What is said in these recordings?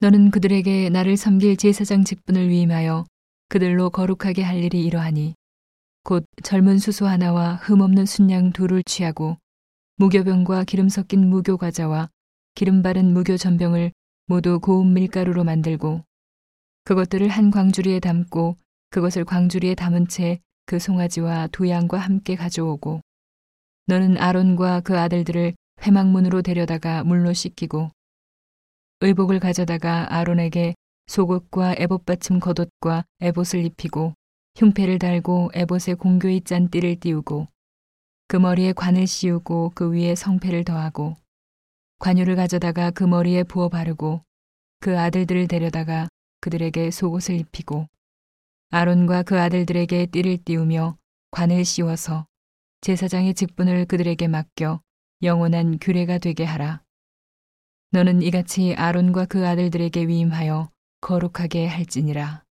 너는 그들에게 나를 섬길 제사장 직분을 위임하여 그들로 거룩하게 할 일이 이러하니 곧 젊은 수소 하나와 흠없는 순양 둘을 취하고 무교병과 기름 섞인 무교 과자와 기름 바른 무교 전병을 모두 고운 밀가루로 만들고 그것들을 한 광주리에 담고 그것을 광주리에 담은 채 그 송아지와 두 양과 함께 가져오고 너는 아론과 그 아들들을 회막문으로 데려다가 물로 씻기고 의복을 가져다가 아론에게 속옷과 에봇 받침 겉옷과 에봇을 입히고 흉패를 달고 에봇에 공교히 짠 띠를 띄우고 그 머리에 관을 씌우고 그 위에 성패를 더하고 관유를 가져다가 그 머리에 부어 바르고 그 아들들을 데려다가 그들에게 속옷을 입히고 아론과 그 아들들에게 띠를 띄우며 관을 씌워서 제사장의 직분을 그들에게 맡겨 영원한 규례가 되게 하라. 너는 이같이 아론과 그 아들들에게 위임하여 거룩하게 할지니라.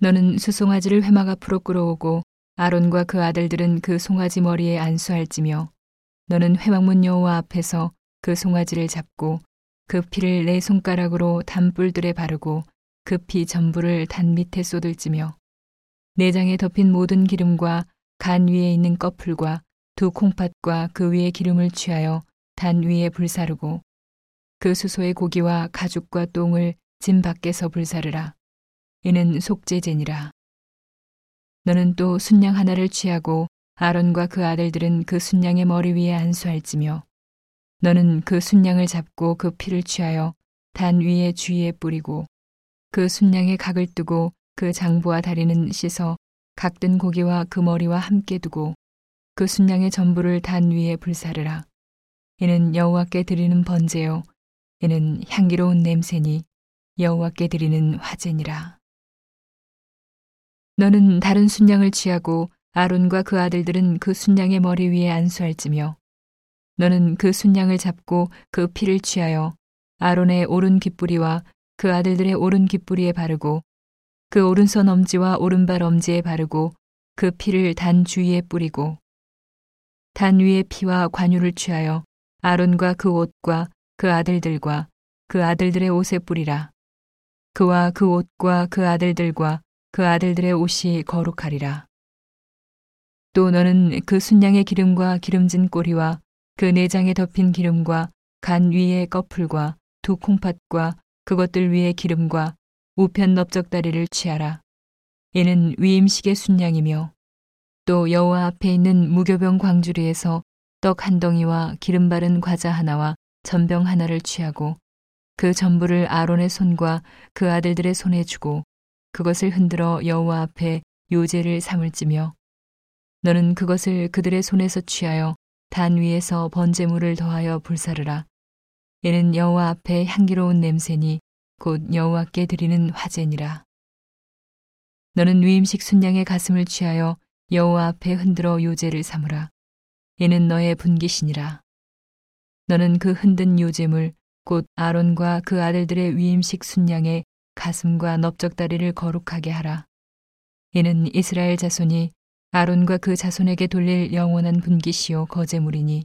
너는 수송아지를 회막 앞으로 끌어오고 아론과 그 아들들은 그 송아지 머리에 안수할지며 너는 회막문 여호와 앞에서 그 송아지를 잡고 그 피를 내 손가락으로 단뿔들에 바르고 그 피 전부를 단 밑에 쏟을지며 내장에 덮인 모든 기름과 간 위에 있는 꺼풀과 두 콩팥과 그 위에 기름을 취하여 단 위에 불사르고 그 수소의 고기와 가죽과 똥을 짐 밖에서 불사르라. 이는 속죄제니라. 너는 또 순양 하나를 취하고 아론과 그 아들들은 그 순양의 머리 위에 안수할지며 너는 그 순양을 잡고 그 피를 취하여 단 위에 주위에 뿌리고 그 순양의 각을 뜨고 그 장부와 다리는 씻어 각든 고기와 그 머리와 함께 두고 그 순양의 전부를 단 위에 불사르라. 이는 여호와께 드리는 번제요. 이는 향기로운 냄새니 여호와께 드리는 화제니라. 너는 다른 순양을 취하고 아론과 그 아들들은 그 순양의 머리 위에 안수할지며 너는 그 순양을 잡고 그 피를 취하여 아론의 오른 귓뿌리와 그 아들들의 오른 귓뿌리에 바르고 그 오른손 엄지와 오른발 엄지에 바르고 그 피를 단 주위에 뿌리고 단 위에 피와 관유를 취하여 아론과 그 옷과 그 아들들과 그 아들들의 옷에 뿌리라. 그와 그 옷과 그 아들들과 그 아들들의 옷이 거룩하리라. 또 너는 그 순양의 기름과 기름진 꼬리와 그 내장에 덮인 기름과 간 위에 꺼풀과 두 콩팥과 그것들 위에 기름과 우편 넓적다리를 취하라. 이는 위임식의 순양이며 또 여호와 앞에 있는 무교병 광주리에서 떡 한 덩이와 기름 바른 과자 하나와 전병 하나를 취하고 그 전부를 아론의 손과 그 아들들의 손에 주고 그것을 흔들어 여호와 앞에 요제를 삼을지며 너는 그것을 그들의 손에서 취하여 단 위에서 번제물을 더하여 불사르라. 이는 여호와 앞에 향기로운 냄새니 곧 여호와께 드리는 화제니라. 너는 위임식 순양의 가슴을 취하여 여호와 앞에 흔들어 요제를 삼으라. 이는 너의 분기신이라. 너는 그 흔든 요제물 곧 아론과 그 아들들의 위임식 순양의 가슴과 넓적다리를 거룩하게 하라. 이는 이스라엘 자손이 아론과 그 자손에게 돌릴 영원한 분기시요 거제물이니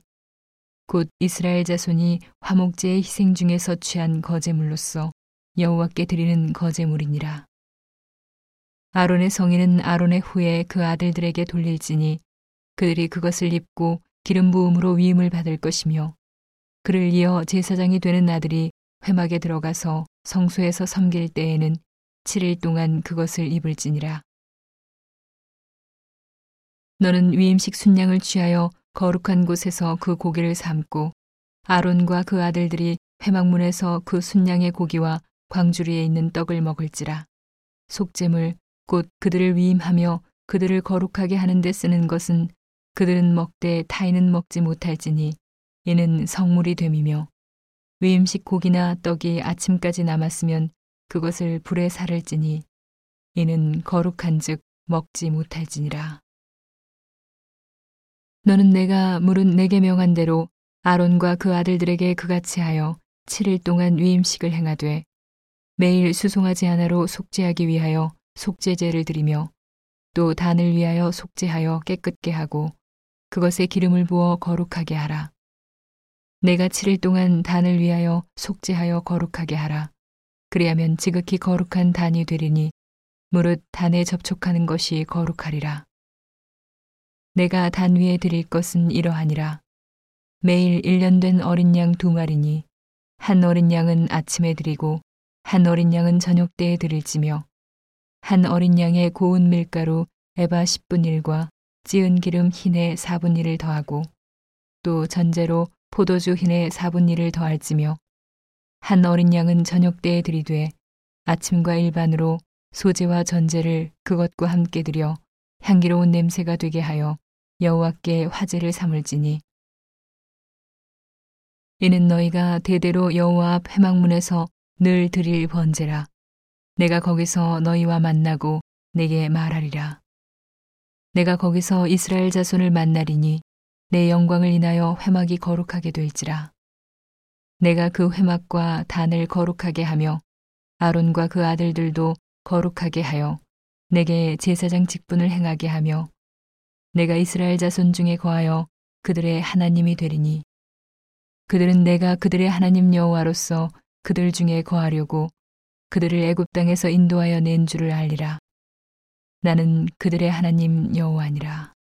곧 이스라엘 자손이 화목제의 희생 중에서 취한 거제물로서 여호와께 드리는 거제물이니라. 아론의 성인은 아론의 후에 그 아들들에게 돌릴지니 그들이 그것을 입고 기름 부음으로 위임을 받을 것이며 그를 이어 제사장이 되는 아들이 회막에 들어가서 성소에서 섬길 때에는 7일 동안 그것을 입을지니라. 너는 위임식 순양을 취하여 거룩한 곳에서 그 고기를 삶고 아론과 그 아들들이 회막문에서 그 순양의 고기와 광주리에 있는 떡을 먹을지라. 속죄물 곧 그들을 위임하며 그들을 거룩하게 하는 데 쓰는 것은 그들은 먹되 타인은 먹지 못할지니 이는 성물이 됨이며 위임식 고기나 떡이 아침까지 남았으면 그것을 불에 사를지니 이는 거룩한즉 먹지 못할지니라. 너는 내가 물은 내게 명한 대로 아론과 그 아들들에게 그같이 하여 7일 동안 위임식을 행하되 매일 수송아지 하나로 속죄하기 위하여 속죄제를 드리며 또 단을 위하여 속죄하여 깨끗게 하고 그것에 기름을 부어 거룩하게 하라. 내가 7일 동안 단을 위하여 속죄하여 거룩하게 하라. 그리하면 지극히 거룩한 단이 되리니 무릇 단에 접촉하는 것이 거룩하리라. 내가 단 위에 드릴 것은 이러하니라. 매일 1년 된 어린 양 두 마리니 한 어린 양은 아침에 드리고 한 어린 양은 저녁 때에 드릴지며 한 어린 양의 고운 밀가루 에바 10분 1과 찌은 기름 흰에 4분 1을 더하고 또 전제로 포도주 흰에 4분 1을 더할지며 한 어린 양은 저녁 때에 드리되 아침과 일반으로 소재와 전제를 그것과 함께 드려 향기로운 냄새가 되게 하여 여호와께 화제를 삼을지니. 이는 너희가 대대로 여호와 앞 회막문에서 늘 드릴 번제라 내가 거기서 너희와 만나고 내게 말하리라. 내가 거기서 이스라엘 자손을 만나리니 내 영광을 인하여 회막이 거룩하게 될지라. 내가 그 회막과 단을 거룩하게 하며 아론과 그 아들들도 거룩하게 하여 내게 제사장 직분을 행하게 하며 내가 이스라엘 자손 중에 거하여 그들의 하나님이 되리니. 그들은 내가 그들의 하나님 여호와로서 그들 중에 거하려고 그들을 애굽 땅에서 인도하여 낸 줄을 알리라. 나는 그들의 하나님 여호와니라